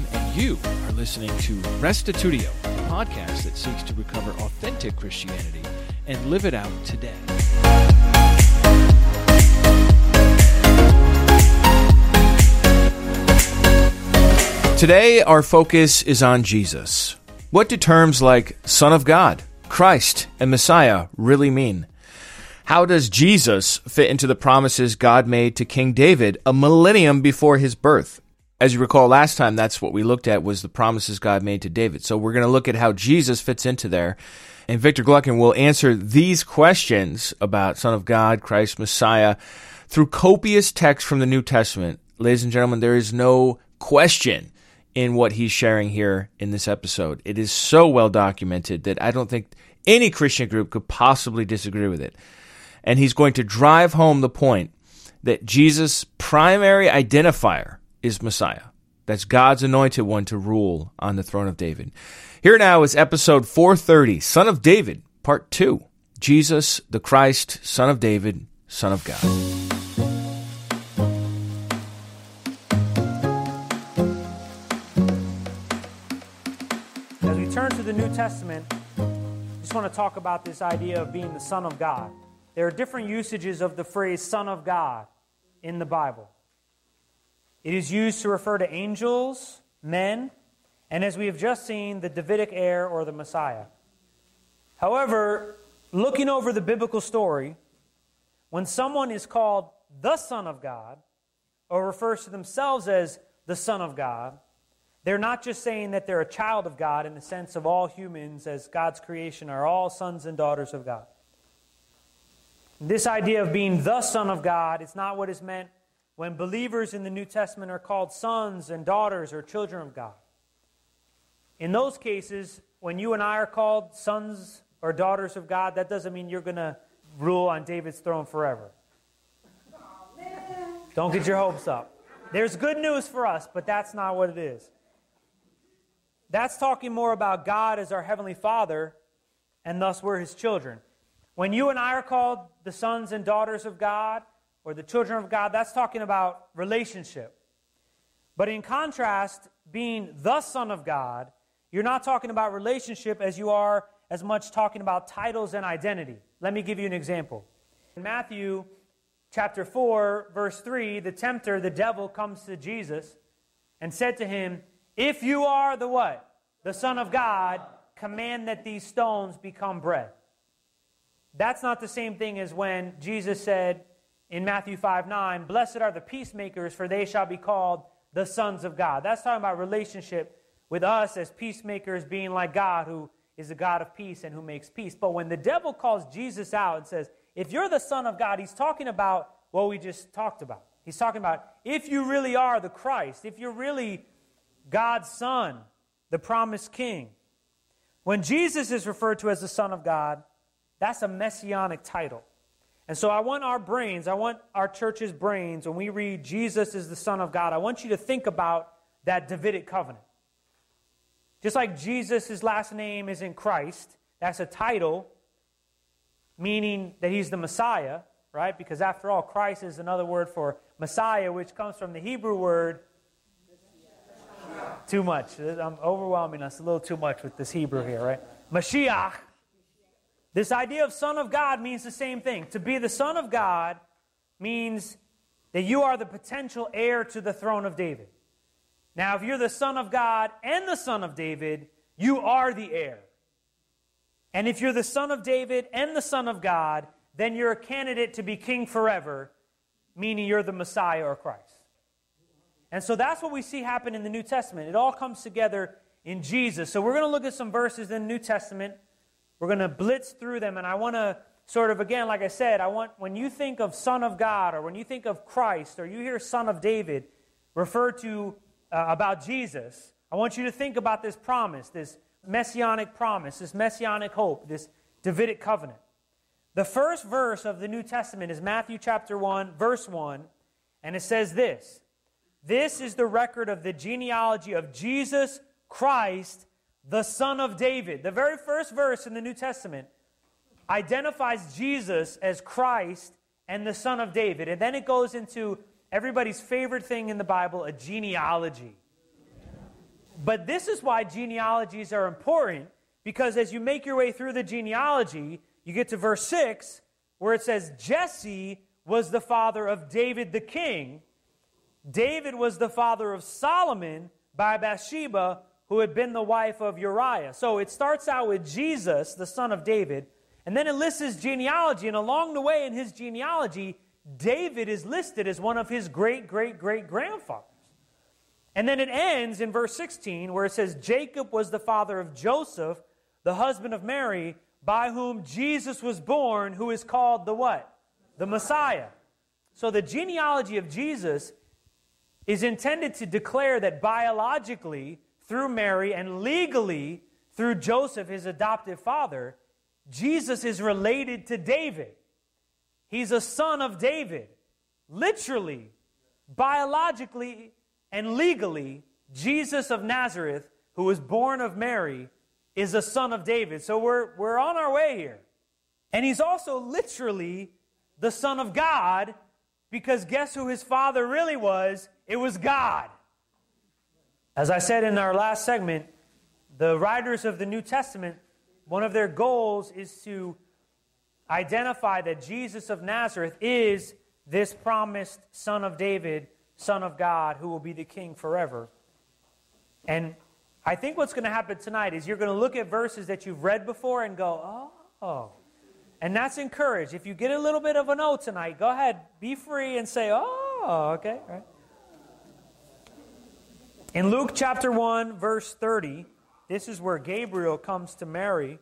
Ryan, and you are listening to Restitutio, a podcast that seeks to recover authentic Christianity and live it out today. Today, our focus is on Jesus. What do terms like Son of God, Christ, and Messiah really mean? How does Jesus fit into the promises God made to King David a millennium before his birth? As you recall last time, that's what we looked at was the promises God made to David. So we're going to look at how Jesus fits into there. And Victor Gluckin will answer these questions about Son of God, Christ, Messiah through copious text from the New Testament. Ladies and gentlemen, there is no question in what he's sharing here in this episode. It is so well documented that I don't think any Christian group could possibly disagree with it. And he's going to drive home the point that Jesus' primary identifier is Messiah. That's God's anointed one to rule on the throne of David. Here now is episode 430, Son of David, part 2. Jesus, the Christ, Son of David, Son of God. As we turn to the New Testament, I just want to talk about this idea of being the Son of God. There are different usages of the phrase Son of God in the Bible. It is used to refer to angels, men, and as we have just seen, the Davidic heir or the Messiah. However, looking over the biblical story, when someone is called the Son of God, or refers to themselves as the Son of God, they're not just saying that they're a child of God in the sense of all humans as God's creation are all sons and daughters of God. This idea of being the Son of God is not what is meant when believers in the New Testament are called sons and daughters or children of God. In those cases, when you and I are called sons or daughters of God, that doesn't mean you're going to rule on David's throne forever. Don't get your hopes up. There's good news for us, but that's not what it is. That's talking more about God as our Heavenly Father, and thus we're His children. When you and I are called the sons and daughters of God, or the children of God, that's talking about relationship. But in contrast, being the Son of God, you're not talking about relationship as you are as much talking about titles and identity. Let me give you an example. In Matthew chapter 4, verse 3, the tempter, the devil, comes to Jesus and said to him, if you are the what? The Son of God, command that these stones become bread. That's not the same thing as when Jesus said in Matthew 5 9, Blessed are the peacemakers, for they shall be called the sons of God. That's talking about relationship with us as peacemakers being like God, who is a God of peace and who makes peace. But when the devil calls Jesus out and says, If you're the Son of God, he's talking about what we just talked about. He's talking about if you really are the Christ, if you're really God's Son, the promised King. When Jesus is referred to as the Son of God, that's a messianic title. And so I want our brains, I want our church's brains, when we read Jesus is the Son of God, I want you to think about that Davidic covenant. Just like Jesus' last name is in Christ, that's a title, meaning that he's the Messiah, right? Because after all, Christ is another word for Messiah, which comes from the Hebrew word too much. I'm overwhelming us a little too much with this Hebrew here, right? Mashiach. This idea of Son of God means the same thing. To be the Son of God means that you are the potential heir to the throne of David. Now, if you're the Son of God and the Son of David, you are the heir. And if you're the Son of David and the Son of God, then you're a candidate to be king forever, meaning you're the Messiah or Christ. And so that's what we see happen in the New Testament. It all comes together in Jesus. So we're going to look at some verses in the New Testament. We're going to blitz through them. And I want to sort of, again, like I said, I want, when you think of Son of God or when you think of Christ or you hear Son of David referred to uh, about Jesus, I want you to think about this promise, this messianic promise, this messianic hope, this Davidic covenant. The first verse of the New Testament is Matthew chapter 1, verse 1, and it says this this is the record of the genealogy of Jesus Christ, the son of David. The very first verse in the New Testament identifies Jesus as Christ and the son of David. And then it goes into everybody's favorite thing in the Bible, a genealogy. But this is why genealogies are important, because as you make your way through the genealogy, you get to verse 6, where it says, Jesse was the father of David the king. David was the father of Solomon by Bathsheba, who had been the wife of Uriah. So it starts out with Jesus, the son of David, and then it lists his genealogy, and along the way in his genealogy, David is listed as one of his great, great, great grandfathers. And then it ends in verse 16 where it says, Jacob was the father of Joseph, the husband of Mary, by whom Jesus was born, who is called the what? The Messiah. So the genealogy of Jesus is intended to declare that biologically, through Mary, and legally, through Joseph, his adoptive father, Jesus is related to David. He's a son of David. Literally, biologically, and legally, Jesus of Nazareth, who was born of Mary, is a son of David. So we're, we're on our way here. And he's also literally the son of God because guess who his father really was? It was God. As I said in our last segment, the writers of the New Testament, one of their goals is to identify that Jesus of Nazareth is this promised son of David Son of God who will be the king forever. And I think what's going to happen tonight is you're going to look at verses that you've read before and go, oh. And that's encouraged. If you get a little bit of an note tonight, go ahead, be free and say, oh, okay, right. In Luke chapter 1, verse 30, this is where Gabriel comes to Mary.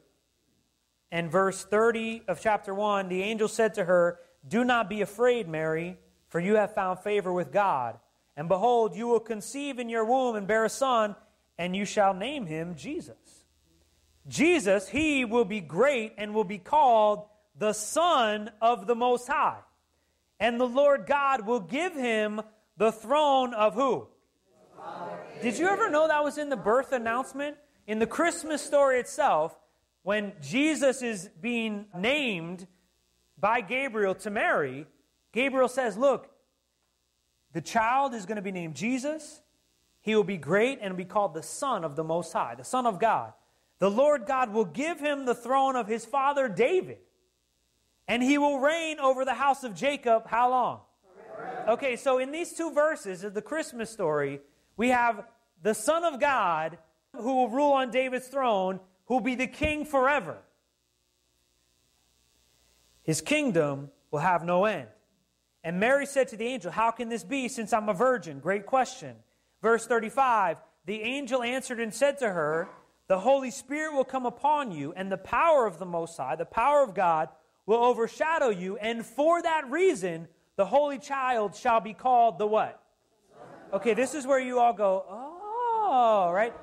And verse 30 of chapter 1, the angel said to her, Do not be afraid, Mary for you have found favor with God. And behold, you will conceive in your womb and bear a son, and you shall name him Jesus. Jesus, he will be great and will be called the Son of the Most High. And the Lord God will give him the throne of who? Did you ever know that was in the birth announcement? In the Christmas story itself, when Jesus is being named by Gabriel to Mary, Gabriel says, Look, the child is going to be named Jesus. He will be great and be called the Son of the Most High, the Son of God. The Lord God will give him the throne of his father David, and he will reign over the house of Jacob. How long? Okay, so in these two verses of the Christmas story, we have the Son of God who will rule on David's throne, who will be the king forever. His kingdom will have no end. And Mary said to the angel, How can this be since I'm a virgin? Great question. Verse 35 The angel answered and said to her, The Holy Spirit will come upon you, and the power of the Most High, the power of God, will overshadow you. And for that reason, the Holy Child shall be called the what? Okay, this is where you all go, Oh, right?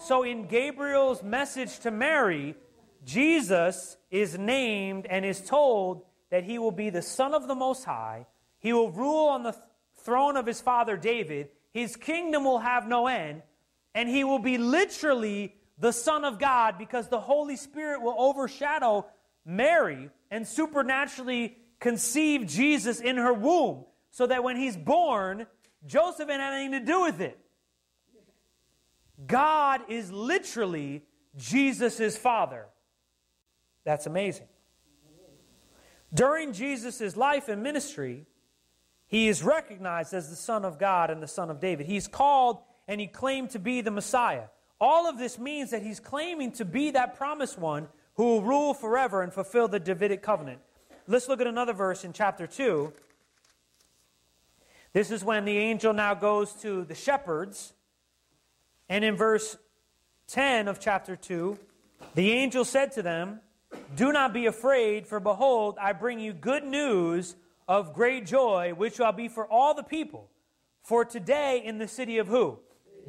So in Gabriel's message to Mary, Jesus is named and is told that he will be the Son of the Most High. He will rule on the th- throne of his father David. His kingdom will have no end. And he will be literally the Son of God because the Holy Spirit will overshadow Mary and supernaturally conceive Jesus in her womb so that when he's born, Joseph ain't anything to do with it. God is literally Jesus' father. That's amazing. During Jesus' life and ministry, he is recognized as the Son of God and the Son of David. He's called and he claimed to be the Messiah. All of this means that he's claiming to be that promised one who will rule forever and fulfill the Davidic covenant. Let's look at another verse in chapter 2. This is when the angel now goes to the shepherds. And in verse 10 of chapter 2, the angel said to them, do not be afraid, for behold, I bring you good news of great joy, which shall be for all the people. For today in the city of who?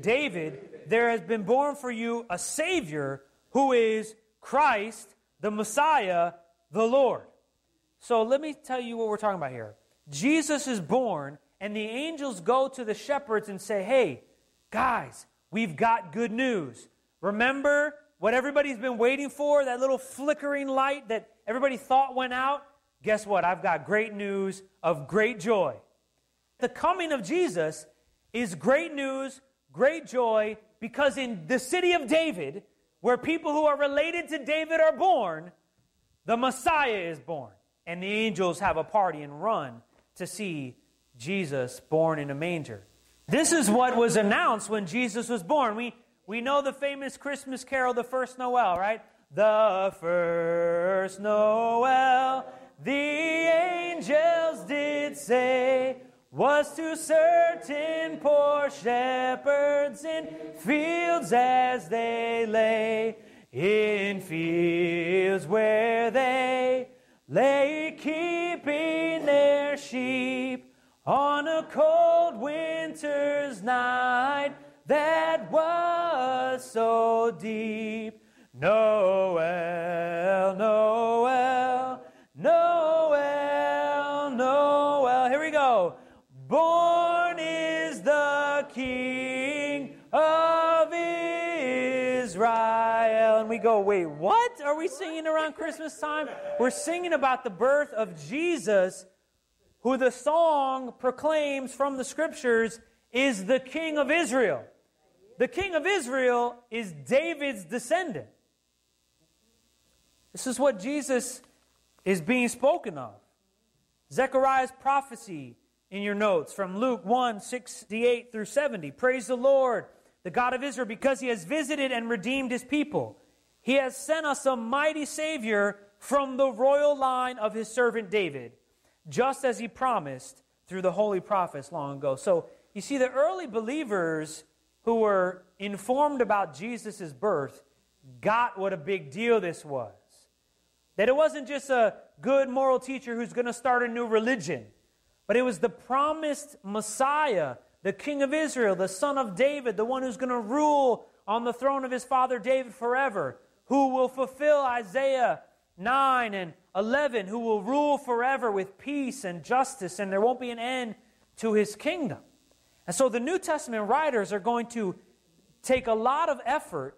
David, there has been born for you a Savior who is Christ, the Messiah, the Lord. So let me tell you what we're talking about here. Jesus is born, and the angels go to the shepherds and say, Hey, guys, we've got good news. Remember what everybody's been waiting for, that little flickering light that everybody thought went out, guess what? I've got great news of great joy. The coming of Jesus is great news, great joy, because in the city of David, where people who are related to David are born, the Messiah is born. And the angels have a party and run to see Jesus born in a manger. This is what was announced when Jesus was born. We, we know the famous Christmas carol, The First Noel, right? The first Noel, the angels did say, was to certain poor shepherds in fields as they lay, in fields where they lay keeping their sheep winter's night that was so deep. Noel, Noel, Noel, Noel. Here we go. Born is the King of Israel. And we go, wait, what are we singing around Christmas time? We're singing about the birth of Jesus, who the song proclaims from the scriptures is the King of Israel. The King of Israel is David's descendant. This is what Jesus is being spoken of. Zechariah's prophecy in your notes from Luke 1 68 through 70. Praise the Lord, the God of Israel, because he has visited and redeemed his people. He has sent us a mighty Savior from the royal line of his servant David, just as he promised through the holy prophets long ago. So you see, the early believers who were informed about Jesus' birth got what a big deal this was. That it wasn't just a good moral teacher who's going to start a new religion. But it was the promised Messiah, the King of Israel, the Son of David, the one who's going to rule on the throne of his father David forever, who will fulfill Isaiah 9 and 11, who will rule forever with peace and justice, and there won't be an end to his kingdom. And so the New Testament writers are going to take a lot of effort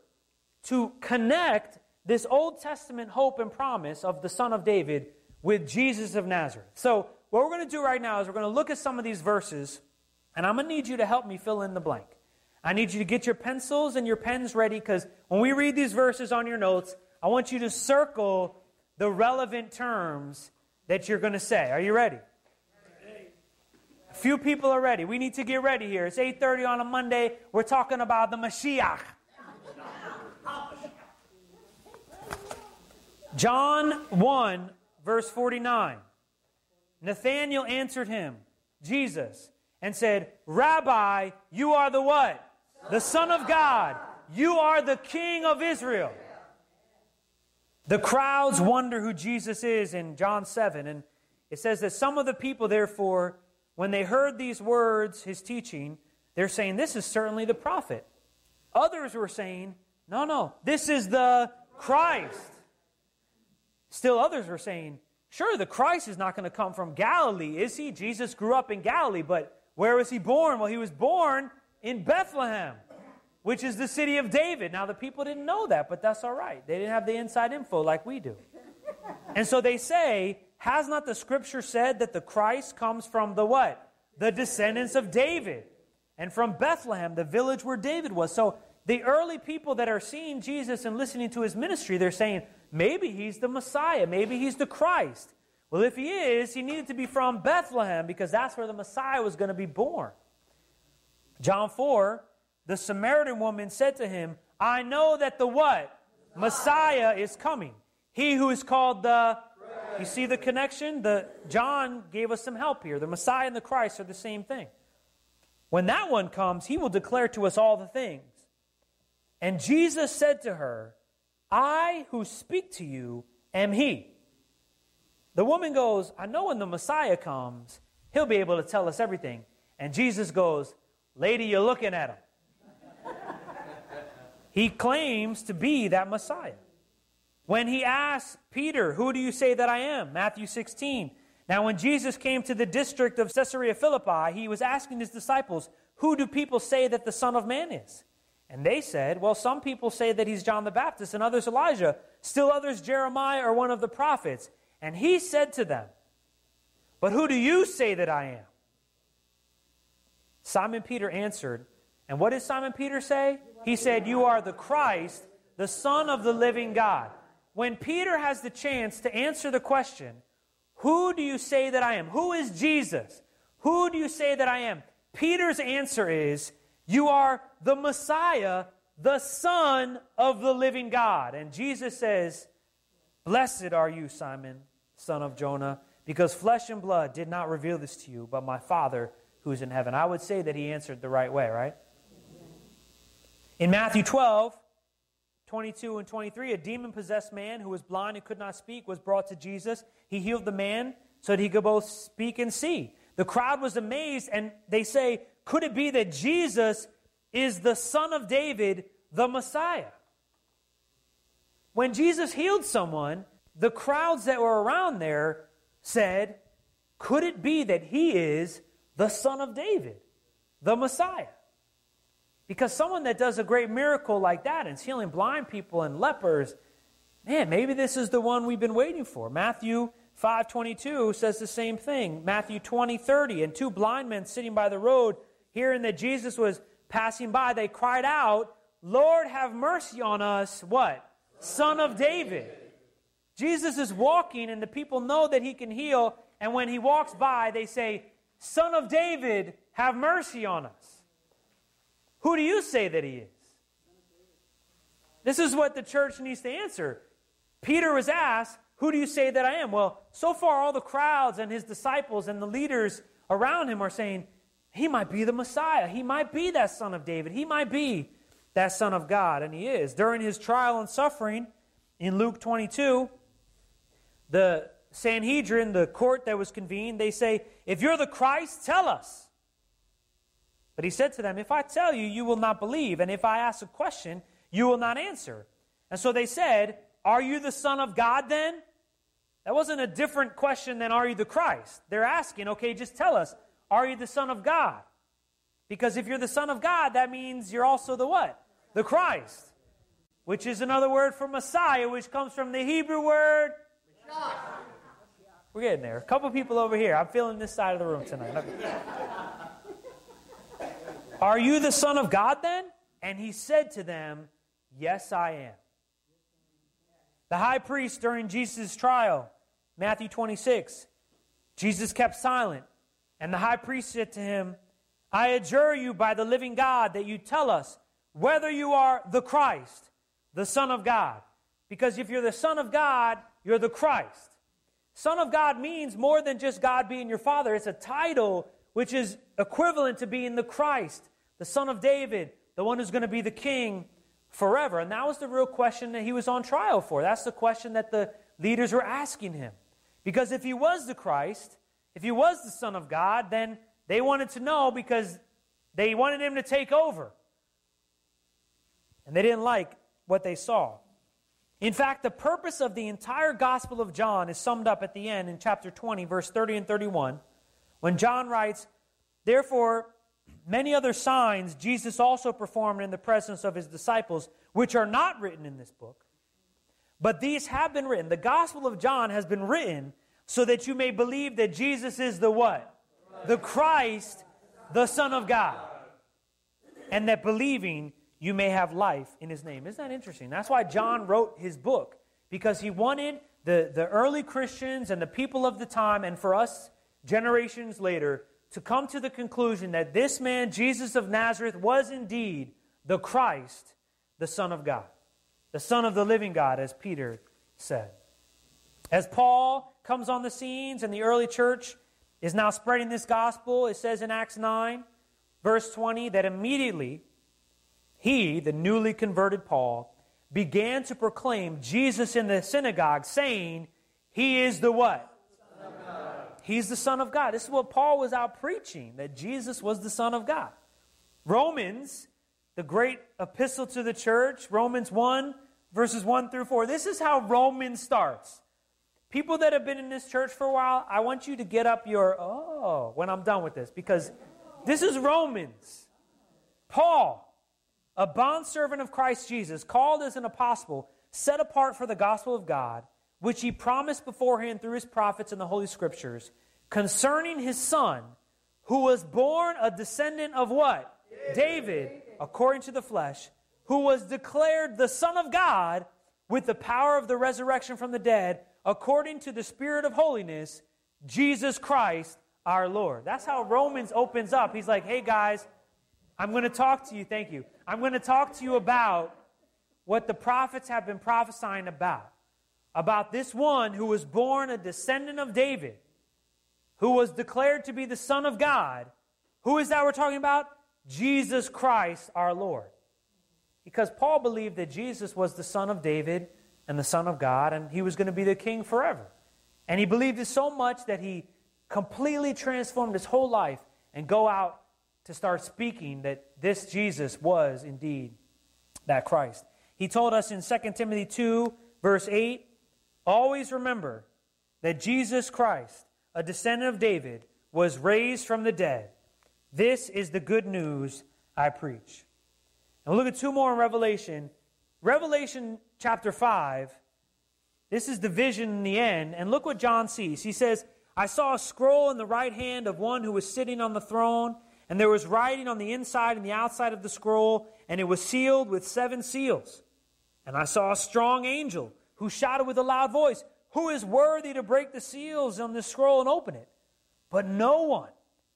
to connect this Old Testament hope and promise of the Son of David with Jesus of Nazareth. So what we're going to do right now is we're going to look at some of these verses, and I'm going to need you to help me fill in the blank. I need you to get your pencils and your pens ready because when we read these verses on your notes, I want you to circle the relevant terms that you're going to say. Are you ready? A few people are ready. We need to get ready here. It's 8:30 on a Monday. We're talking about the Mashiach. John 1 verse 49. Nathanael answered him, Jesus, and said, Rabbi, you are the what? The Son of God. You are the King of Israel. The crowds wonder who Jesus is in John 7. And it says that some of the people, therefore, when they heard these words, his teaching, they're saying, This is certainly the prophet. Others were saying, No, no, this is the Christ. Still others were saying, Sure, the Christ is not going to come from Galilee, is he? Jesus grew up in Galilee, but where was he born? Well, he was born in Bethlehem, which is the city of David. Now, the people didn't know that, but that's all right. They didn't have the inside info like we do. And so they say, Has not the scripture said that the Christ comes from the what? The descendants of David, and from Bethlehem, the village where David was. So the early people that are seeing Jesus and listening to his ministry, they're saying, maybe he's the Messiah. Maybe he's the Christ. Well, if he is, he needed to be from Bethlehem because that's where the Messiah was going to be born. John 4, the Samaritan woman said to him, I know that the what? Messiah is coming. He who is called the you see the connection? The John gave us some help here. The Messiah and the Christ are the same thing. When that one comes, he will declare to us all the things. And Jesus said to her, I who speak to you am he. The woman goes, I know when the Messiah comes, he'll be able to tell us everything. And Jesus goes, Lady, you're looking at him. He claims to be that Messiah. When he asks Peter, Who do you say that I am? Matthew 16. Now, when Jesus came to the district of Caesarea Philippi, he was asking his disciples, Who do people say that the Son of Man is? And they said, Well, some people say that he's John the Baptist, and others Elijah, still others Jeremiah or one of the prophets. And he said to them, But who do you say that I am? Simon Peter answered And what did Simon Peter say? He said, You are the Christ, the Son of the living God. When Peter has the chance to answer the question, Who do you say that I am? Who is Jesus? Who do you say that I am? Peter's answer is, You are the Messiah, the Son of the living God. And Jesus says, Blessed are you, Simon, son of Jonah, because flesh and blood did not reveal this to you, but my Father who is in heaven. I would say that he answered the right way, right? In Matthew 12, 22 and 23, a demon possessed man who was blind and could not speak was brought to Jesus. He healed the man so that he could both speak and see. The crowd was amazed, and they say, Could it be that Jesus is the son of David, the Messiah? When Jesus healed someone, the crowds that were around there said, Could it be that he is the son of David, the Messiah? Because someone that does a great miracle like that and is healing blind people and lepers, man, maybe this is the one we've been waiting for. Matthew 5:22 says the same thing. Matthew 20:30 and two blind men sitting by the road, hearing that Jesus was passing by, they cried out, "Lord, have mercy on us." What? Son of David. Jesus is walking and the people know that he can heal, and when he walks by, they say, "Son of David, have mercy on us." Who do you say that he is? This is what the church needs to answer. Peter was asked, Who do you say that I am? Well, so far, all the crowds and his disciples and the leaders around him are saying, He might be the Messiah. He might be that son of David. He might be that son of God. And he is. During his trial and suffering in Luke 22, the Sanhedrin, the court that was convened, they say, If you're the Christ, tell us. But he said to them, If I tell you, you will not believe, and if I ask a question, you will not answer. And so they said, Are you the Son of God then? That wasn't a different question than, Are you the Christ? They're asking, Okay, just tell us, Are you the Son of God? Because if you're the Son of God, that means you're also the what? The Christ. Which is another word for Messiah, which comes from the Hebrew word. We're getting there. A couple people over here. I'm feeling this side of the room tonight. Are you the Son of God then? And he said to them, Yes, I am. The high priest during Jesus' trial, Matthew 26, Jesus kept silent. And the high priest said to him, I adjure you by the living God that you tell us whether you are the Christ, the Son of God. Because if you're the Son of God, you're the Christ. Son of God means more than just God being your Father, it's a title which is equivalent to being the Christ, the Son of David, the one who's going to be the king forever. And that was the real question that he was on trial for. That's the question that the leaders were asking him. Because if he was the Christ, if he was the Son of God, then they wanted to know because they wanted him to take over. And they didn't like what they saw. In fact, the purpose of the entire Gospel of John is summed up at the end in chapter 20, verse 30 and 31. When John writes, Therefore, many other signs Jesus also performed in the presence of his disciples, which are not written in this book. But these have been written. The Gospel of John has been written so that you may believe that Jesus is the what? The Christ, the Son of God. And that believing you may have life in his name. Isn't that interesting? That's why John wrote his book, because he wanted the, the early Christians and the people of the time, and for us generations later to come to the conclusion that this man, Jesus of Nazareth, was indeed the Christ, the Son of God, the Son of the living God, as Peter said. As Paul comes on the scenes and the early church is now spreading this gospel, it says in Acts 9, verse 20, that immediately he, the newly converted Paul, began to proclaim Jesus in the synagogue, saying, He is the what? He's the Son of God. This is what Paul was out preaching, that Jesus was the Son of God. Romans, the great epistle to the church, Romans 1, verses 1 through 4. This is how Romans starts. People that have been in this church for a while, I want you to get up your, oh, when I'm done with this, because this is Romans. Paul, a bondservant of Christ Jesus, called as an apostle, set apart for the gospel of God which he promised beforehand through his prophets in the Holy Scriptures, concerning his son, who was born a descendant of what? David, according to the flesh, who was declared the Son of God with the power of the resurrection from the dead, according to the Spirit of holiness, Jesus Christ our Lord. That's how Romans opens up. He's like, hey guys, I'm going to talk to you. Thank you. I'm going to talk to you about what the prophets have been prophesying about. About this one who was born a descendant of David, who was declared to be the Son of God. Who is that we're talking about? Jesus Christ our Lord. Because Paul believed that Jesus was the Son of David and the Son of God, and he was going to be the king forever. And he believed it so much that he completely transformed his whole life and go out to start speaking that this Jesus was indeed that Christ. He told us in 2 Timothy 2, verse 8 always remember that Jesus Christ, a descendant of David, was raised from the dead. This is the good news I preach. And look at two more in Revelation. Revelation chapter 5, this is the vision in the end. And look what John sees. He says, I saw a scroll in the right hand of one who was sitting on the throne, and there was writing on the inside and the outside of the scroll, and it was sealed with seven seals. And I saw a strong angel who shouted with a loud voice, Who is worthy to break the seals on this scroll and open it? But no one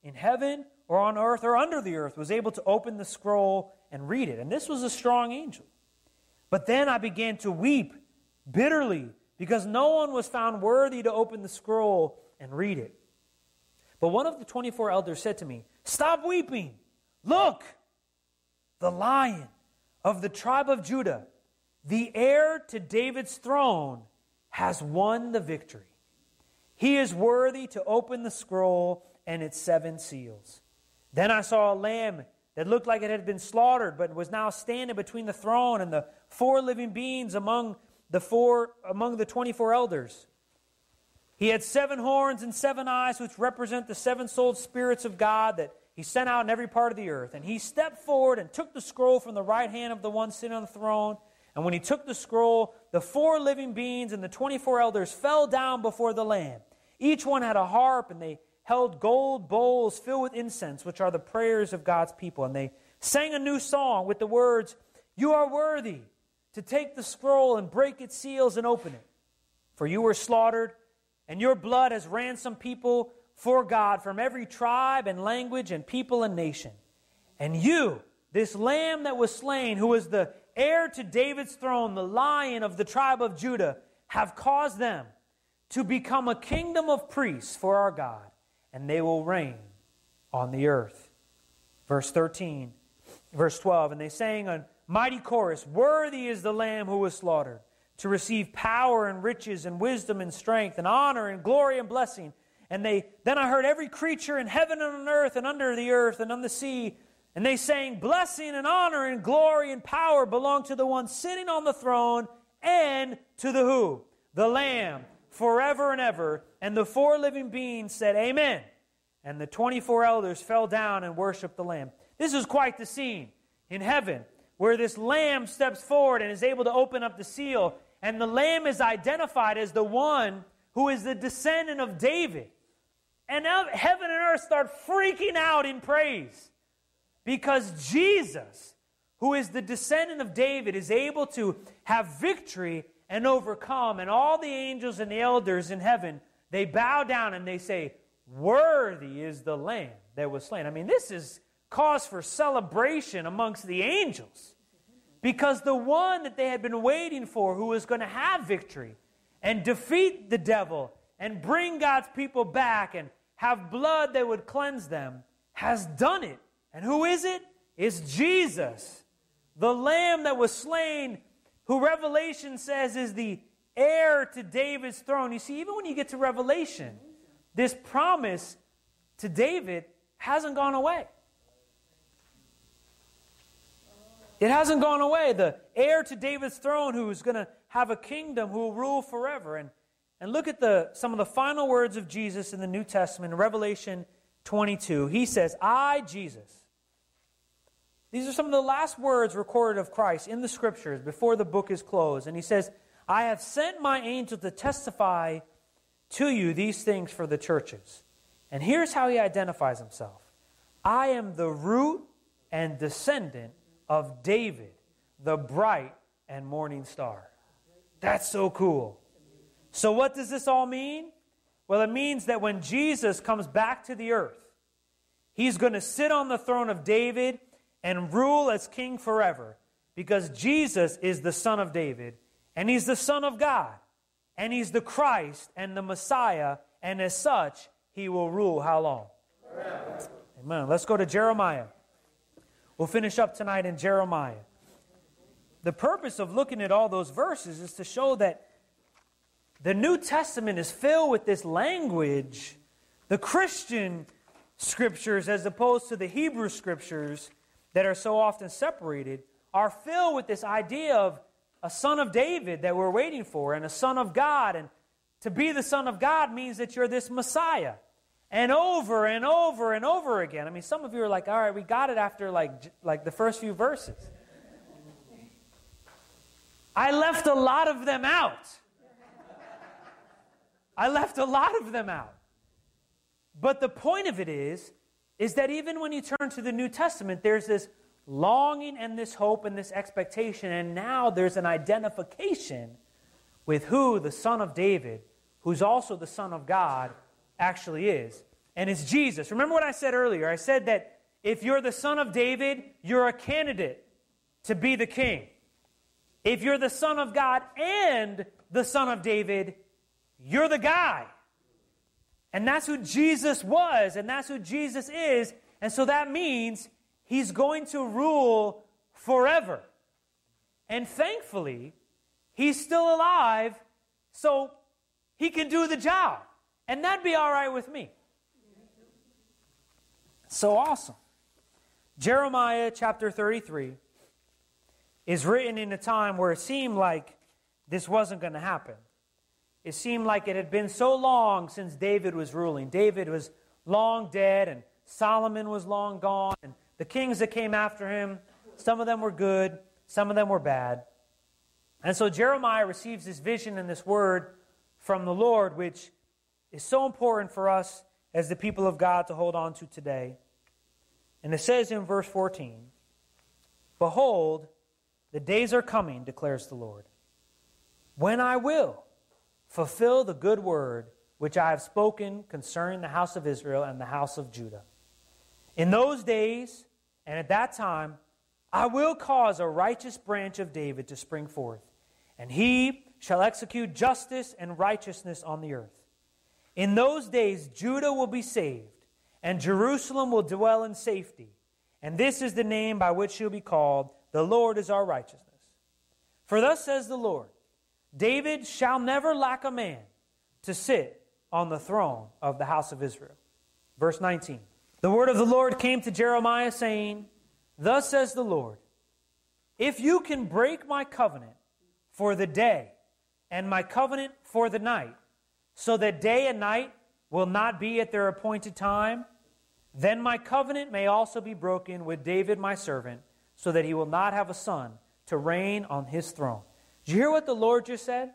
in heaven or on earth or under the earth was able to open the scroll and read it. And this was a strong angel. But then I began to weep bitterly because no one was found worthy to open the scroll and read it. But one of the 24 elders said to me, Stop weeping. Look, the lion of the tribe of Judah, the heir to David's throne, has won the victory. He is worthy to open the scroll and its seven seals. Then I saw a lamb that looked like it had been slaughtered, but was now standing between the throne and the four living beings among the four among the 24 elders. He had seven horns and seven eyes, which represent the seven souled spirits of God that he sent out in every part of the earth. And he stepped forward and took the scroll from the right hand of the one sitting on the throne. And when he took the scroll, the four living beings and the 24 elders fell down before the Lamb. Each one had a harp, and they held gold bowls filled with incense, which are the prayers of God's people. And they sang a new song with the words, You are worthy to take the scroll and break its seals and open it. For you were slaughtered and your blood has ransomed people for God from every tribe and language and people and nation. And you, this lamb that was slain, who was the heir to David's throne, the lion of the tribe of Judah, have caused them to become a kingdom of priests for our God, and they will reign on the earth. Verse 13, verse 12, and they sang a mighty chorus Worthy is the lamb who was slaughtered to receive power and riches and wisdom and strength and honor and glory and blessing. And they then I heard every creature in heaven and on earth and under the earth and on the sea, and they sang, Blessing and honor and glory and power belong to the one sitting on the throne and to the who? The Lamb, forever and ever. And the four living beings said, Amen. And the 24 elders fell down and worshiped the Lamb. This is quite the scene in heaven where this Lamb steps forward and is able to open up the seal and the Lamb is identified as the one who is the descendant of David. And now heaven and earth start freaking out in praise because Jesus, who is the descendant of David, is able to have victory and overcome. And all the angels and the elders in heaven, they bow down and they say, Worthy is the Lamb that was slain. I mean, this is cause for celebration amongst the angels. Because the one that they had been waiting for, who was going to have victory and defeat the devil and bring God's people back and have blood that would cleanse them, has done it. And who is it? It's Jesus, the Lamb that was slain, who Revelation says is the heir to David's throne. You see, even when you get to Revelation, this promise to David hasn't gone away. It hasn't gone away. The heir to David's throne who is going to have a kingdom who will rule forever. And, and look at the, some of the final words of Jesus in the New Testament, Revelation 22. He says, I, Jesus. These are some of the last words recorded of Christ in the scriptures before the book is closed. And he says, I have sent my angel to testify to you these things for the churches. And here's how he identifies himself I am the root and descendant of David, the bright and morning star. That's so cool. So, what does this all mean? Well, it means that when Jesus comes back to the earth, he's going to sit on the throne of David and rule as king forever because Jesus is the son of David and he's the son of God and he's the Christ and the Messiah, and as such, he will rule how long? Forever. Amen. Let's go to Jeremiah. We'll finish up tonight in Jeremiah. The purpose of looking at all those verses is to show that the New Testament is filled with this language. The Christian scriptures, as opposed to the Hebrew scriptures that are so often separated, are filled with this idea of a son of David that we're waiting for and a son of God. And to be the son of God means that you're this Messiah. And over and over and over again. I mean, some of you are like, all right, we got it after like, like the first few verses. I left a lot of them out. I left a lot of them out. But the point of it is, is that even when you turn to the New Testament, there's this longing and this hope and this expectation, and now there's an identification with who the Son of David, who's also the Son of God, actually is. And it's Jesus. Remember what I said earlier? I said that if you're the Son of David, you're a candidate to be the king. If you're the Son of God and the Son of David, you're the guy. And that's who Jesus was, and that's who Jesus is. And so that means He's going to rule forever. And thankfully, he's still alive, so he can do the job. And that'd be all right with me. So awesome. Jeremiah chapter 33 is written in a time where it seemed like this wasn't going to happen. It seemed like it had been so long since David was ruling. David was long dead, and Solomon was long gone, and the kings that came after him, some of them were good, some of them were bad. And so Jeremiah receives this vision and this word from the Lord, which is so important for us as the people of God to hold on to today. And it says in verse 14 Behold, the days are coming, declares the Lord, when I will fulfill the good word which I have spoken concerning the house of Israel and the house of Judah. In those days, and at that time, I will cause a righteous branch of David to spring forth, and he shall execute justice and righteousness on the earth. In those days, Judah will be saved, and Jerusalem will dwell in safety. And this is the name by which she'll be called The Lord is our righteousness. For thus says the Lord David shall never lack a man to sit on the throne of the house of Israel. Verse 19. The word of the Lord came to Jeremiah, saying, Thus says the Lord, If you can break my covenant for the day, and my covenant for the night, so that day and night will not be at their appointed time, then my covenant may also be broken with David my servant, so that he will not have a son to reign on his throne. Did you hear what the Lord just said?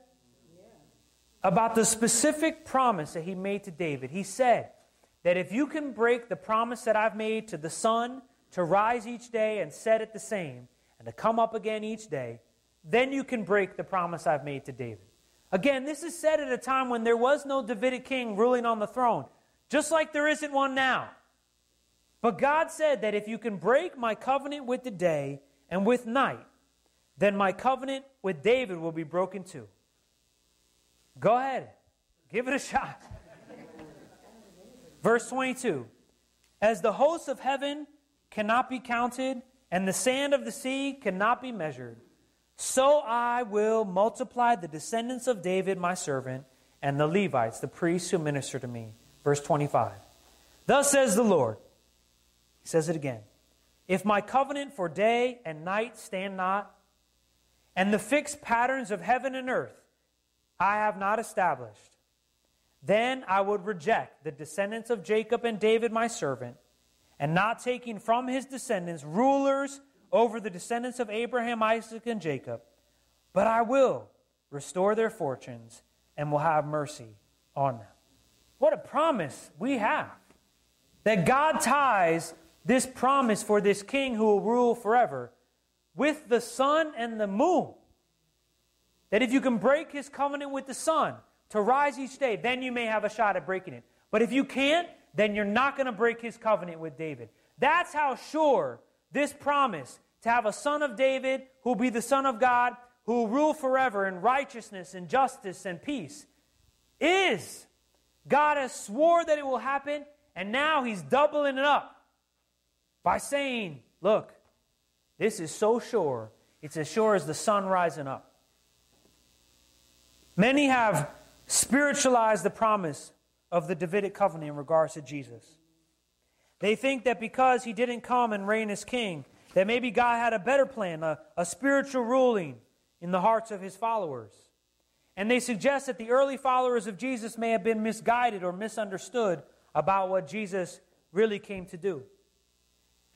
About the specific promise that he made to David. He said, that if you can break the promise that I've made to the sun to rise each day and set it the same, and to come up again each day, then you can break the promise I've made to David. Again, this is said at a time when there was no Davidic king ruling on the throne, just like there isn't one now. But God said that if you can break my covenant with the day and with night, then my covenant with David will be broken too. Go ahead, give it a shot. Verse 22 As the hosts of heaven cannot be counted, and the sand of the sea cannot be measured, so I will multiply the descendants of David, my servant, and the Levites, the priests who minister to me. Verse 25. Thus says the Lord. He says it again. If my covenant for day and night stand not, and the fixed patterns of heaven and earth I have not established, then I would reject the descendants of Jacob and David, my servant, and not taking from his descendants rulers over the descendants of Abraham, Isaac, and Jacob, but I will restore their fortunes and will have mercy on them. What a promise we have that God ties this promise for this king who will rule forever with the sun and the moon. That if you can break his covenant with the sun to rise each day, then you may have a shot at breaking it. But if you can't, then you're not going to break his covenant with David. That's how sure this promise to have a son of David who will be the son of God, who will rule forever in righteousness and justice and peace is. God has swore that it will happen, and now he's doubling it up by saying, Look, this is so sure, it's as sure as the sun rising up. Many have spiritualized the promise of the Davidic covenant in regards to Jesus. They think that because he didn't come and reign as king, that maybe God had a better plan, a, a spiritual ruling in the hearts of his followers. And they suggest that the early followers of Jesus may have been misguided or misunderstood about what Jesus really came to do.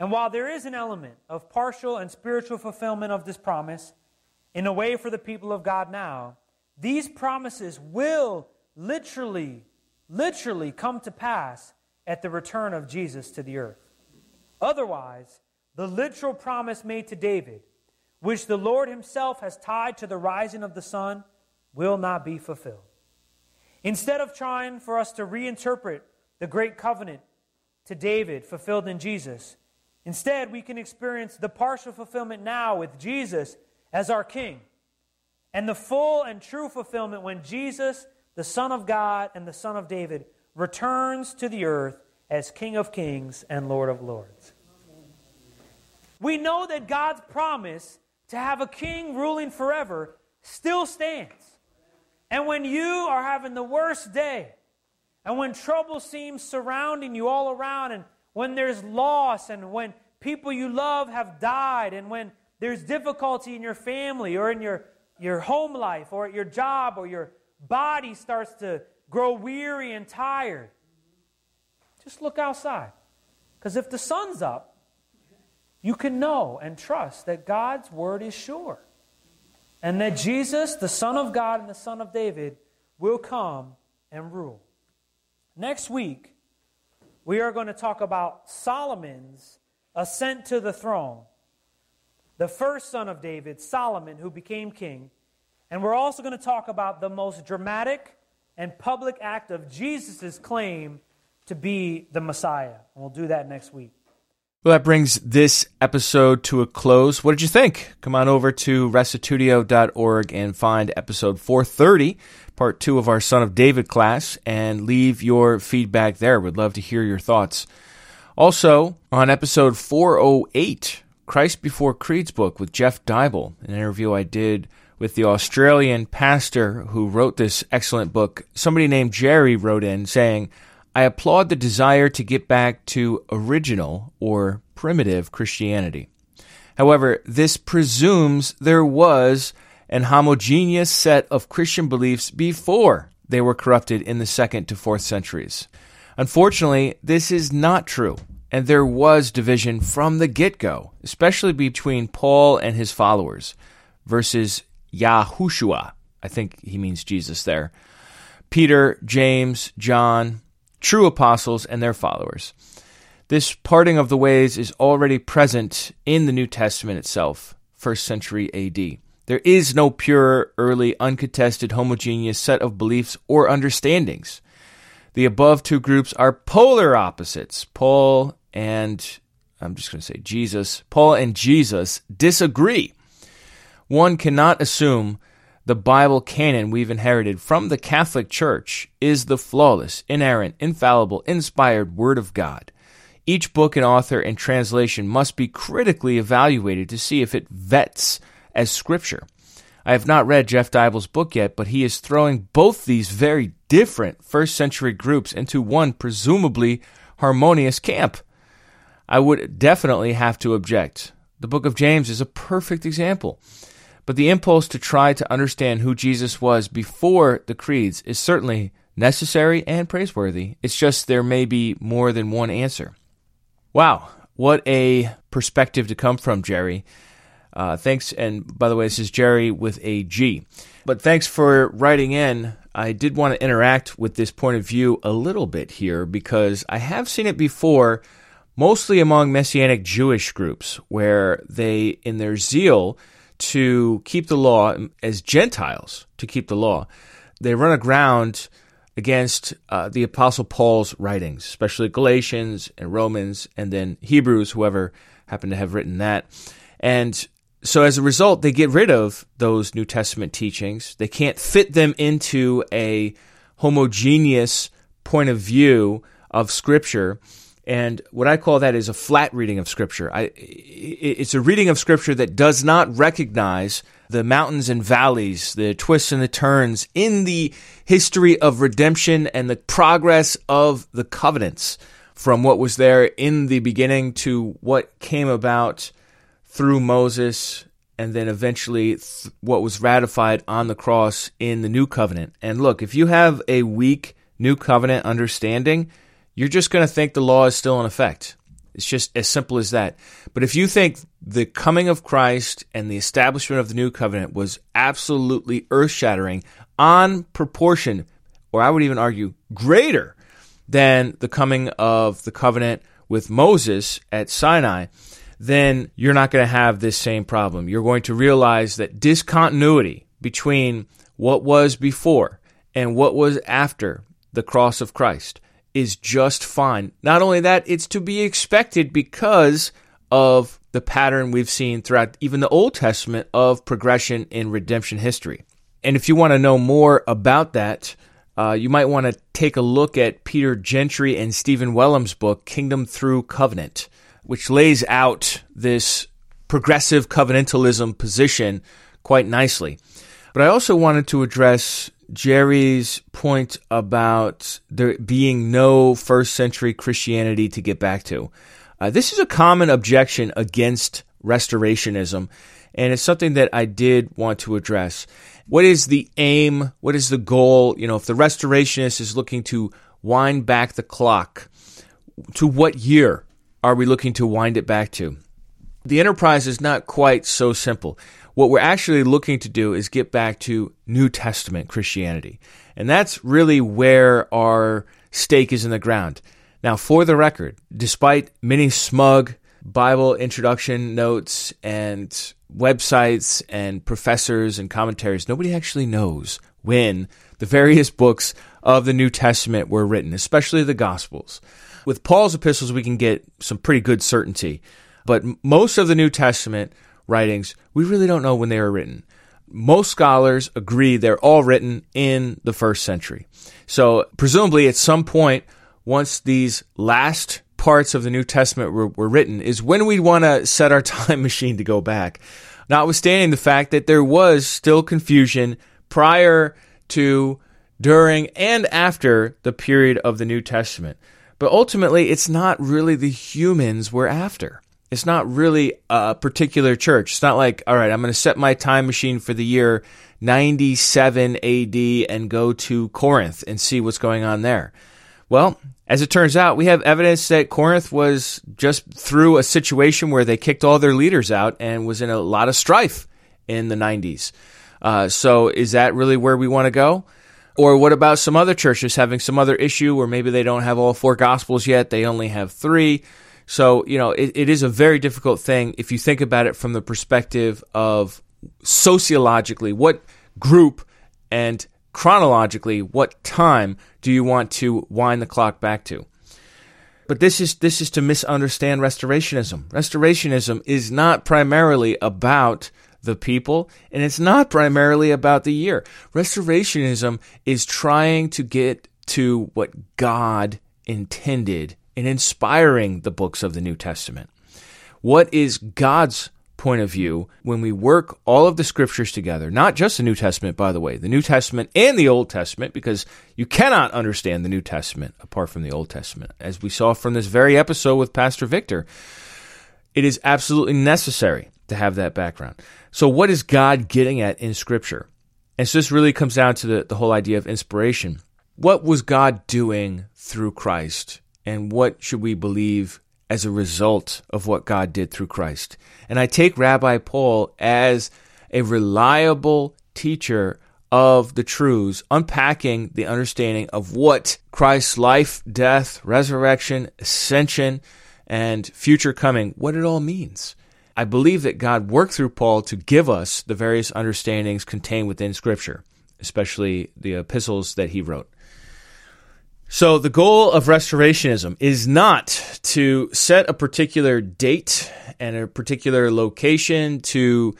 And while there is an element of partial and spiritual fulfillment of this promise, in a way for the people of God now, these promises will literally, literally come to pass at the return of Jesus to the earth. Otherwise, the literal promise made to David, which the Lord himself has tied to the rising of the sun, will not be fulfilled. Instead of trying for us to reinterpret the great covenant to David fulfilled in Jesus, instead we can experience the partial fulfillment now with Jesus as our King, and the full and true fulfillment when Jesus, the Son of God and the Son of David, returns to the earth as King of kings and Lord of lords. We know that God's promise to have a king ruling forever still stands. And when you are having the worst day, and when trouble seems surrounding you all around, and when there's loss, and when people you love have died, and when there's difficulty in your family or in your, your home life or at your job or your body starts to grow weary and tired, just look outside. Because if the sun's up, you can know and trust that God's word is sure and that Jesus, the Son of God and the Son of David, will come and rule. Next week, we are going to talk about Solomon's ascent to the throne, the first son of David, Solomon, who became king. And we're also going to talk about the most dramatic and public act of Jesus' claim to be the Messiah. And we'll do that next week. Well, that brings this episode to a close. What did you think? Come on over to restitutio.org and find episode 430, part two of our Son of David class, and leave your feedback there. We'd love to hear your thoughts. Also, on episode 408, Christ Before Creed's book with Jeff Deuble, an interview I did with the Australian pastor who wrote this excellent book, somebody named Jerry wrote in saying, I applaud the desire to get back to original or primitive Christianity. However, this presumes there was an homogeneous set of Christian beliefs before they were corrupted in the second to fourth centuries. Unfortunately, this is not true, and there was division from the get go, especially between Paul and his followers versus Yahushua. I think he means Jesus there. Peter, James, John, true apostles and their followers. This parting of the ways is already present in the New Testament itself, first century AD. There is no pure, early, uncontested, homogeneous set of beliefs or understandings. The above two groups are polar opposites. Paul and, I'm just going to say Jesus, Paul and Jesus disagree. One cannot assume the Bible canon we've inherited from the Catholic Church is the flawless, inerrant, infallible, inspired Word of God. Each book and author and translation must be critically evaluated to see if it vets as Scripture. I have not read Jeff Deuble's book yet, but he is throwing both these very different first century groups into one presumably harmonious camp. I would definitely have to object. The book of James is a perfect example. But the impulse to try to understand who Jesus was before the creeds is certainly necessary and praiseworthy. It's just there may be more than one answer. Wow, what a perspective to come from, Jerry. Uh, thanks, and by the way, this is Jerry with a G. But thanks for writing in. I did want to interact with this point of view a little bit here because I have seen it before mostly among Messianic Jewish groups, where they, in their zeal to keep the law as Gentiles, to keep the law, they run aground against uh, the Apostle Paul's writings, especially Galatians and Romans, and then Hebrews, whoever happened to have written that. And so as a result, they get rid of those New Testament teachings. They can't fit them into a homogeneous point of view of Scripture. And what I call that is a flat reading of Scripture. I, it's a reading of Scripture that does not recognize the mountains and valleys, the twists and the turns in the history of redemption and the progress of the covenants from what was there in the beginning to what came about through Moses and then eventually th- what was ratified on the cross in the new covenant. And look, if you have a weak new covenant understanding, you're just going to think the law is still in effect. It's just as simple as that. But if you think the coming of Christ and the establishment of the new covenant was absolutely earth shattering, on proportion, or I would even argue greater than the coming of the covenant with Moses at Sinai, then you're not going to have this same problem. You're going to realize that discontinuity between what was before and what was after the cross of Christ is just fine. Not only that, it's to be expected because of the pattern we've seen throughout even the Old Testament of progression in redemption history. And if you want to know more about that, uh, you might want to take a look at Peter Gentry and Stephen Wellum's book, Kingdom Through Covenant which lays out this progressive covenantalism position quite nicely. But I also wanted to address Jerry's point about there being no first century Christianity to get back to. Uh, this is a common objection against restorationism, and it's something that I did want to address. What is the aim? What is the goal? You know, if the restorationist is looking to wind back the clock, to what year are we looking to wind it back to? The enterprise is not quite so simple. What we're actually looking to do is get back to New Testament Christianity. And that's really where our stake is in the ground. Now, for the record, despite many smug Bible introduction notes and websites and professors and commentaries, nobody actually knows when the various books of the New Testament were written, especially the Gospels. With Paul's epistles, we can get some pretty good certainty. But most of the New Testament writings, we really don't know when they were written. Most scholars agree they're all written in the first century. So, presumably, at some point, once these last parts of the New Testament were, were written, is when we want to set our time machine to go back. Notwithstanding the fact that there was still confusion prior to, during, and after the period of the New Testament. But ultimately, it's not really the humans we're after. It's not really a particular church. It's not like, all right, I'm going to set my time machine for the year 97 AD and go to Corinth and see what's going on there. Well, as it turns out, we have evidence that Corinth was just through a situation where they kicked all their leaders out and was in a lot of strife in the 90s. Uh, so, is that really where we want to go? Or what about some other churches having some other issue where maybe they don't have all four gospels yet, they only have three? So, you know, it, it is a very difficult thing if you think about it from the perspective of sociologically, what group and chronologically, what time do you want to wind the clock back to? But this is this is to misunderstand restorationism. Restorationism is not primarily about the people, and it's not primarily about the year. Restorationism is trying to get to what God intended in inspiring the books of the New Testament. What is God's point of view when we work all of the scriptures together, not just the New Testament, by the way, the New Testament and the Old Testament, because you cannot understand the New Testament apart from the Old Testament. As we saw from this very episode with Pastor Victor, it is absolutely necessary to have that background. So, what is God getting at in Scripture? And so, this really comes down to the, the whole idea of inspiration. What was God doing through Christ? And what should we believe as a result of what God did through Christ? And I take Rabbi Paul as a reliable teacher of the truths, unpacking the understanding of what Christ's life, death, resurrection, ascension, and future coming, what it all means. I believe that God worked through Paul to give us the various understandings contained within Scripture, especially the epistles that he wrote. So, the goal of restorationism is not to set a particular date and a particular location to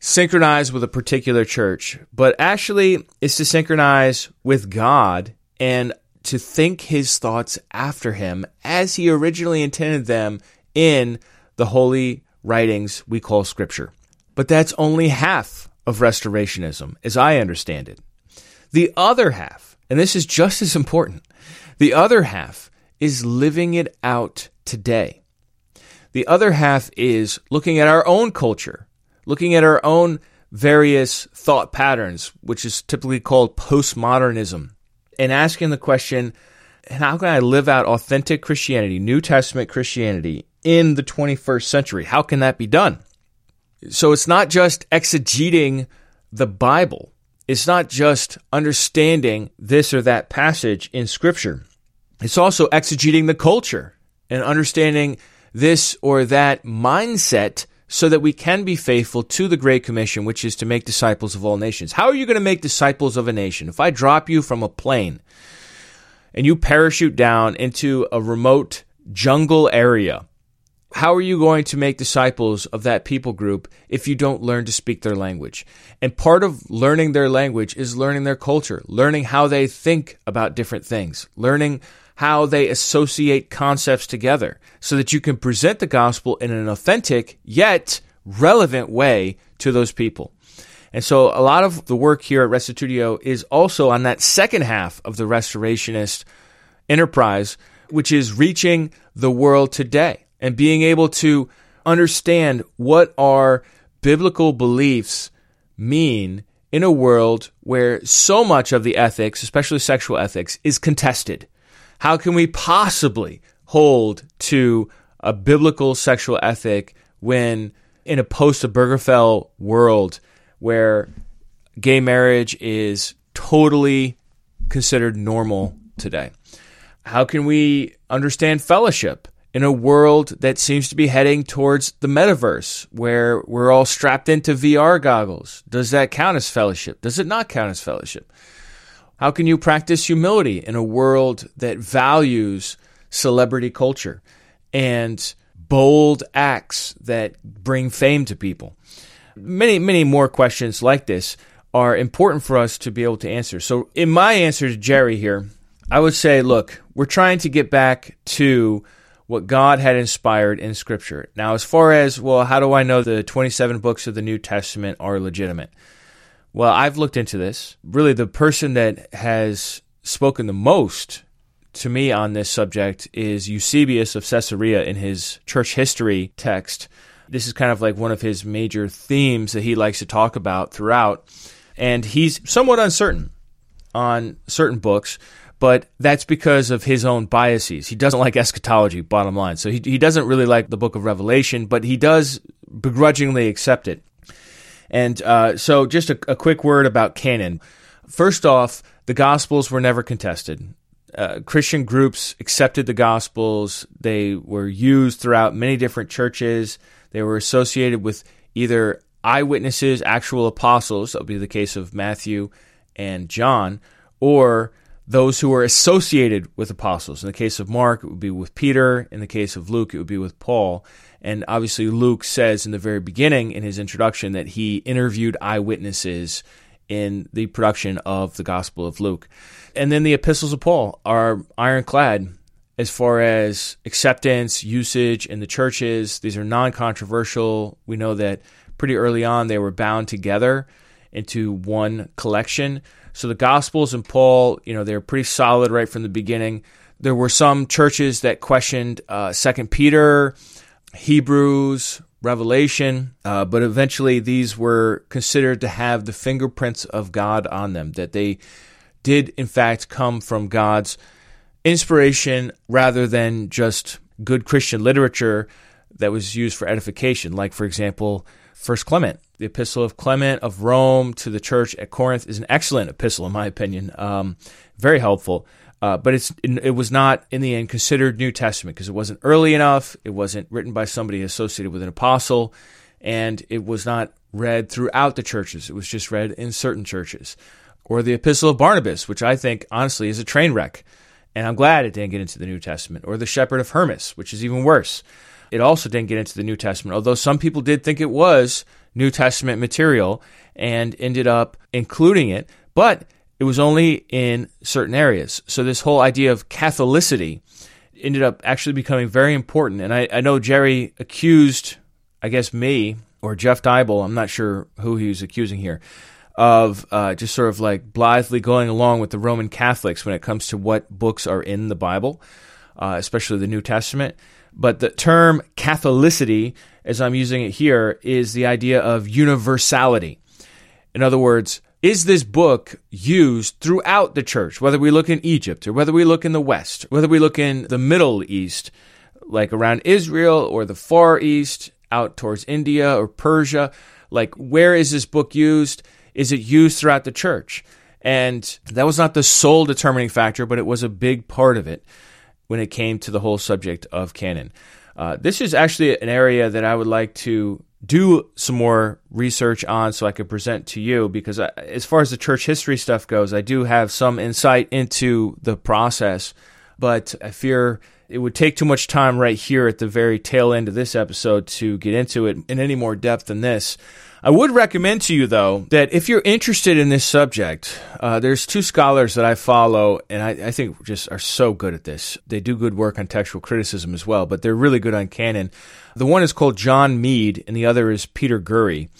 synchronize with a particular church, but actually is to synchronize with God and to think his thoughts after him as he originally intended them in the holy writings we call scripture. But that's only half of restorationism, as I understand it. The other half, and this is just as important, the other half is living it out today. The other half is looking at our own culture, looking at our own various thought patterns, which is typically called postmodernism, and asking the question how can I live out authentic Christianity, New Testament Christianity, in the 21st century? How can that be done? So it's not just exegeting the Bible, it's not just understanding this or that passage in Scripture, it's also exegeting the culture and understanding this or that mindset so that we can be faithful to the Great Commission, which is to make disciples of all nations. How are you going to make disciples of a nation? If I drop you from a plane and you parachute down into a remote jungle area, how are you going to make disciples of that people group if you don't learn to speak their language? And part of learning their language is learning their culture, learning how they think about different things, learning how they associate concepts together so that you can present the gospel in an authentic yet relevant way to those people. And so a lot of the work here at Restitutio is also on that second half of the restorationist enterprise, which is reaching the world today and being able to understand what our biblical beliefs mean in a world where so much of the ethics, especially sexual ethics, is contested. How can we possibly hold to a biblical sexual ethic when in a post Obergefell world where gay marriage is totally considered normal today? How can we understand fellowship in a world that seems to be heading towards the metaverse where we're all strapped into VR goggles? Does that count as fellowship? Does it not count as fellowship? How can you practice humility in a world that values celebrity culture and bold acts that bring fame to people? Many, many more questions like this are important for us to be able to answer. So, in my answer to Jerry here, I would say, look, we're trying to get back to what God had inspired in Scripture. Now, as far as, well, how do I know the 27 books of the New Testament are legitimate? Well, I've looked into this. Really, the person that has spoken the most to me on this subject is Eusebius of Caesarea in his church history text. This is kind of like one of his major themes that he likes to talk about throughout. And he's somewhat uncertain on certain books, but that's because of his own biases. He doesn't like eschatology, bottom line. So he, he doesn't really like the book of Revelation, but he does begrudgingly accept it. And uh, so, just a, a, quick word about canon. First off, the Gospels were never contested. Uh, Christian groups accepted the Gospels. They were used throughout many different churches. They were associated with either eyewitnesses, actual apostles, that would be the case of Matthew and John, or those who were associated with apostles. In the case of Mark, it would be with Peter. In the case of Luke, it would be with Paul. And obviously, Luke says in the very beginning in his introduction that he interviewed eyewitnesses in the production of the Gospel of Luke. And then the epistles of Paul are ironclad as far as acceptance, usage in the churches. These are non controversial. We know that pretty early on they were bound together into one collection. So the Gospels and Paul, you know, they're pretty solid right from the beginning. There were some churches that questioned uh, Second Peter Hebrews, Revelation, uh, but eventually these were considered to have the fingerprints of God on them, that they did in fact come from God's inspiration rather than just good Christian literature that was used for edification. Like, for example, First Clement. The Epistle of Clement of Rome to the church at Corinth is an excellent epistle, in my opinion. Um, very helpful. Uh, but it's it was not in the end considered New Testament because it wasn't early enough. It wasn't written by somebody associated with an apostle, and it was not read throughout the churches. It was just read in certain churches, or the Epistle of Barnabas, which I think honestly is a train wreck, and I'm glad it didn't get into the New Testament, or the Shepherd of Hermas, which is even worse. It also didn't get into the New Testament, although some people did think it was New Testament material and ended up including it, but it was only in certain areas. So this whole idea of Catholicity ended up actually becoming very important. And I, I know Jerry accused, I guess, me or Jeff Deuble, I'm not sure who he was accusing here, of uh, just sort of like blithely going along with the Roman Catholics when it comes to what books are in the Bible, uh, especially the New Testament. But the term Catholicity, as I'm using it here, is the idea of universality. In other words, is this book used throughout the church, whether we look in Egypt or whether we look in the West, whether we look in the Middle East, like around Israel or the Far East, out towards India or Persia? Like, where is this book used? Is it used throughout the church? And that was not the sole determining factor, but it was a big part of it when it came to the whole subject of canon. Uh, this is actually an area that I would like to do some more research on so I could present to you because I, as far as the church history stuff goes, I do have some insight into the process, but I fear it would take too much time right here at the very tail end of this episode to get into it in any more depth than this. I would recommend to you, though, that if you're interested in this subject, uh, there's two scholars that I follow, and I, I, think just are so good at this. They do good work on textual criticism as well, but they're really good on canon. The one is called John Meade, and the other is Peter Gurry.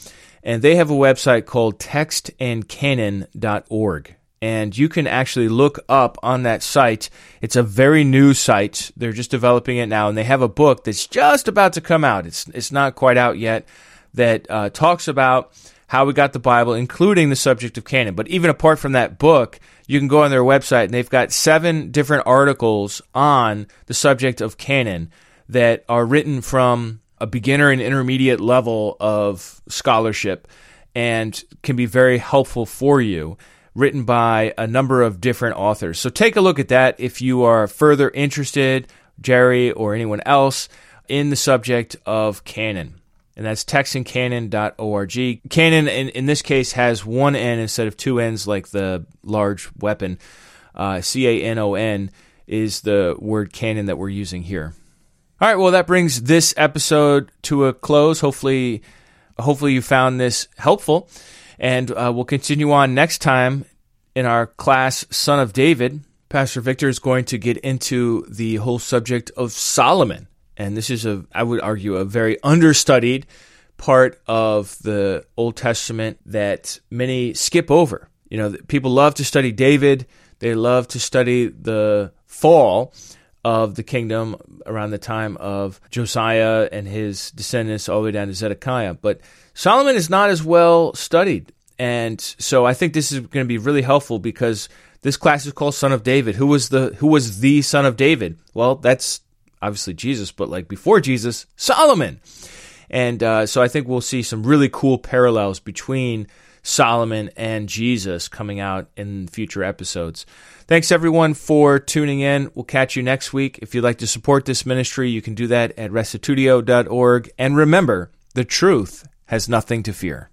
And they have a website called textandcanon.org. And you can actually look up on that site. It's a very new site. They're just developing it now, and they have a book that's just about to come out. It's, it's not quite out yet that uh, talks about how we got the Bible, including the subject of canon. But even apart from that book, you can go on their website and they've got seven different articles on the subject of canon that are written from a beginner and intermediate level of scholarship and can be very helpful for you, written by a number of different authors. So take a look at that if you are further interested, Jerry or anyone else, in the subject of canon and that's textandcanon.org. Canon, in, in this case, has one N instead of two N's like the large weapon. Uh, C A N O N is the word canon that we're using here. All right, well, that brings this episode to a close. Hopefully, hopefully you found this helpful, and uh, we'll continue on next time in our class, Son of David. Pastor Victor is going to get into the whole subject of Solomon and this is a I would argue a very understudied part of the Old Testament that many skip over. You know, people love to study David, they love to study the fall of the kingdom around the time of Josiah and his descendants all the way down to Zedekiah, but Solomon is not as well studied. And so I think this is going to be really helpful because this class is called Son of David. Who was the who was the son of David? Well, that's obviously Jesus, but like before Jesus, Solomon. And uh, so I think we'll see some really cool parallels between Solomon and Jesus coming out in future episodes. Thanks everyone for tuning in. We'll catch you next week. If you'd like to support this ministry, you can do that at restitutio.org. And remember, the truth has nothing to fear.